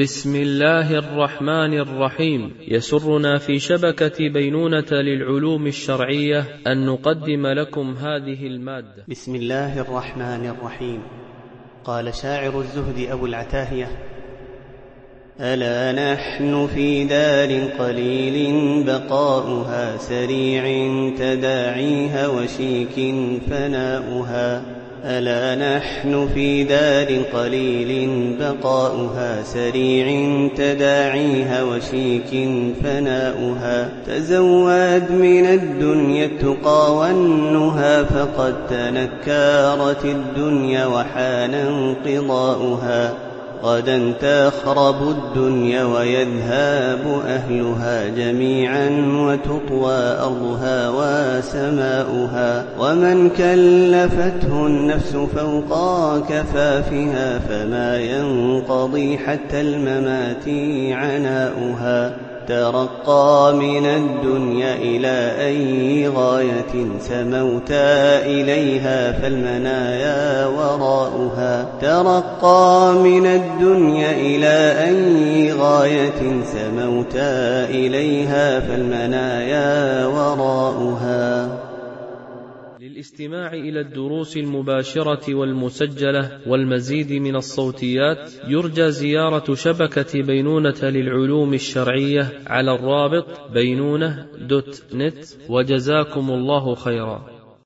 بسم الله الرحمن الرحيم. يسرنا في شبكة بينونة للعلوم الشرعية أن نقدم لكم هذه المادة. بسم الله الرحمن الرحيم. قال شاعر الزهد أبو العتاهية ألا نحن في دار قليل بقاؤها سريع تداعيها وشيك فناؤها ألا نحن في دار قليل بقاؤها سريع تداعيها وشيك فناؤها تزود من الدنيا التقى والنهى فقد تنكارت الدنيا وحان انقضاؤها غدا تخرب الدنيا ويذهب أهلها جميعا وتطوى أرضها وسماؤها ومن كلفته النفس فوق كفافها فما ينقضي حتى الممات عناؤها ترقى من الدنيا إلى أي غاية سموت إليها فالمنايا وراءها ترقى من الدنيا إلى أي غاية سموت إليها فالمنايا وراءها للاستماع إلى الدروس المباشرة والمسجلة والمزيد من الصوتيات يرجى زيارة شبكة بينونة للعلوم الشرعية على الرابط بينونة دوت نت وجزاكم الله خيرا.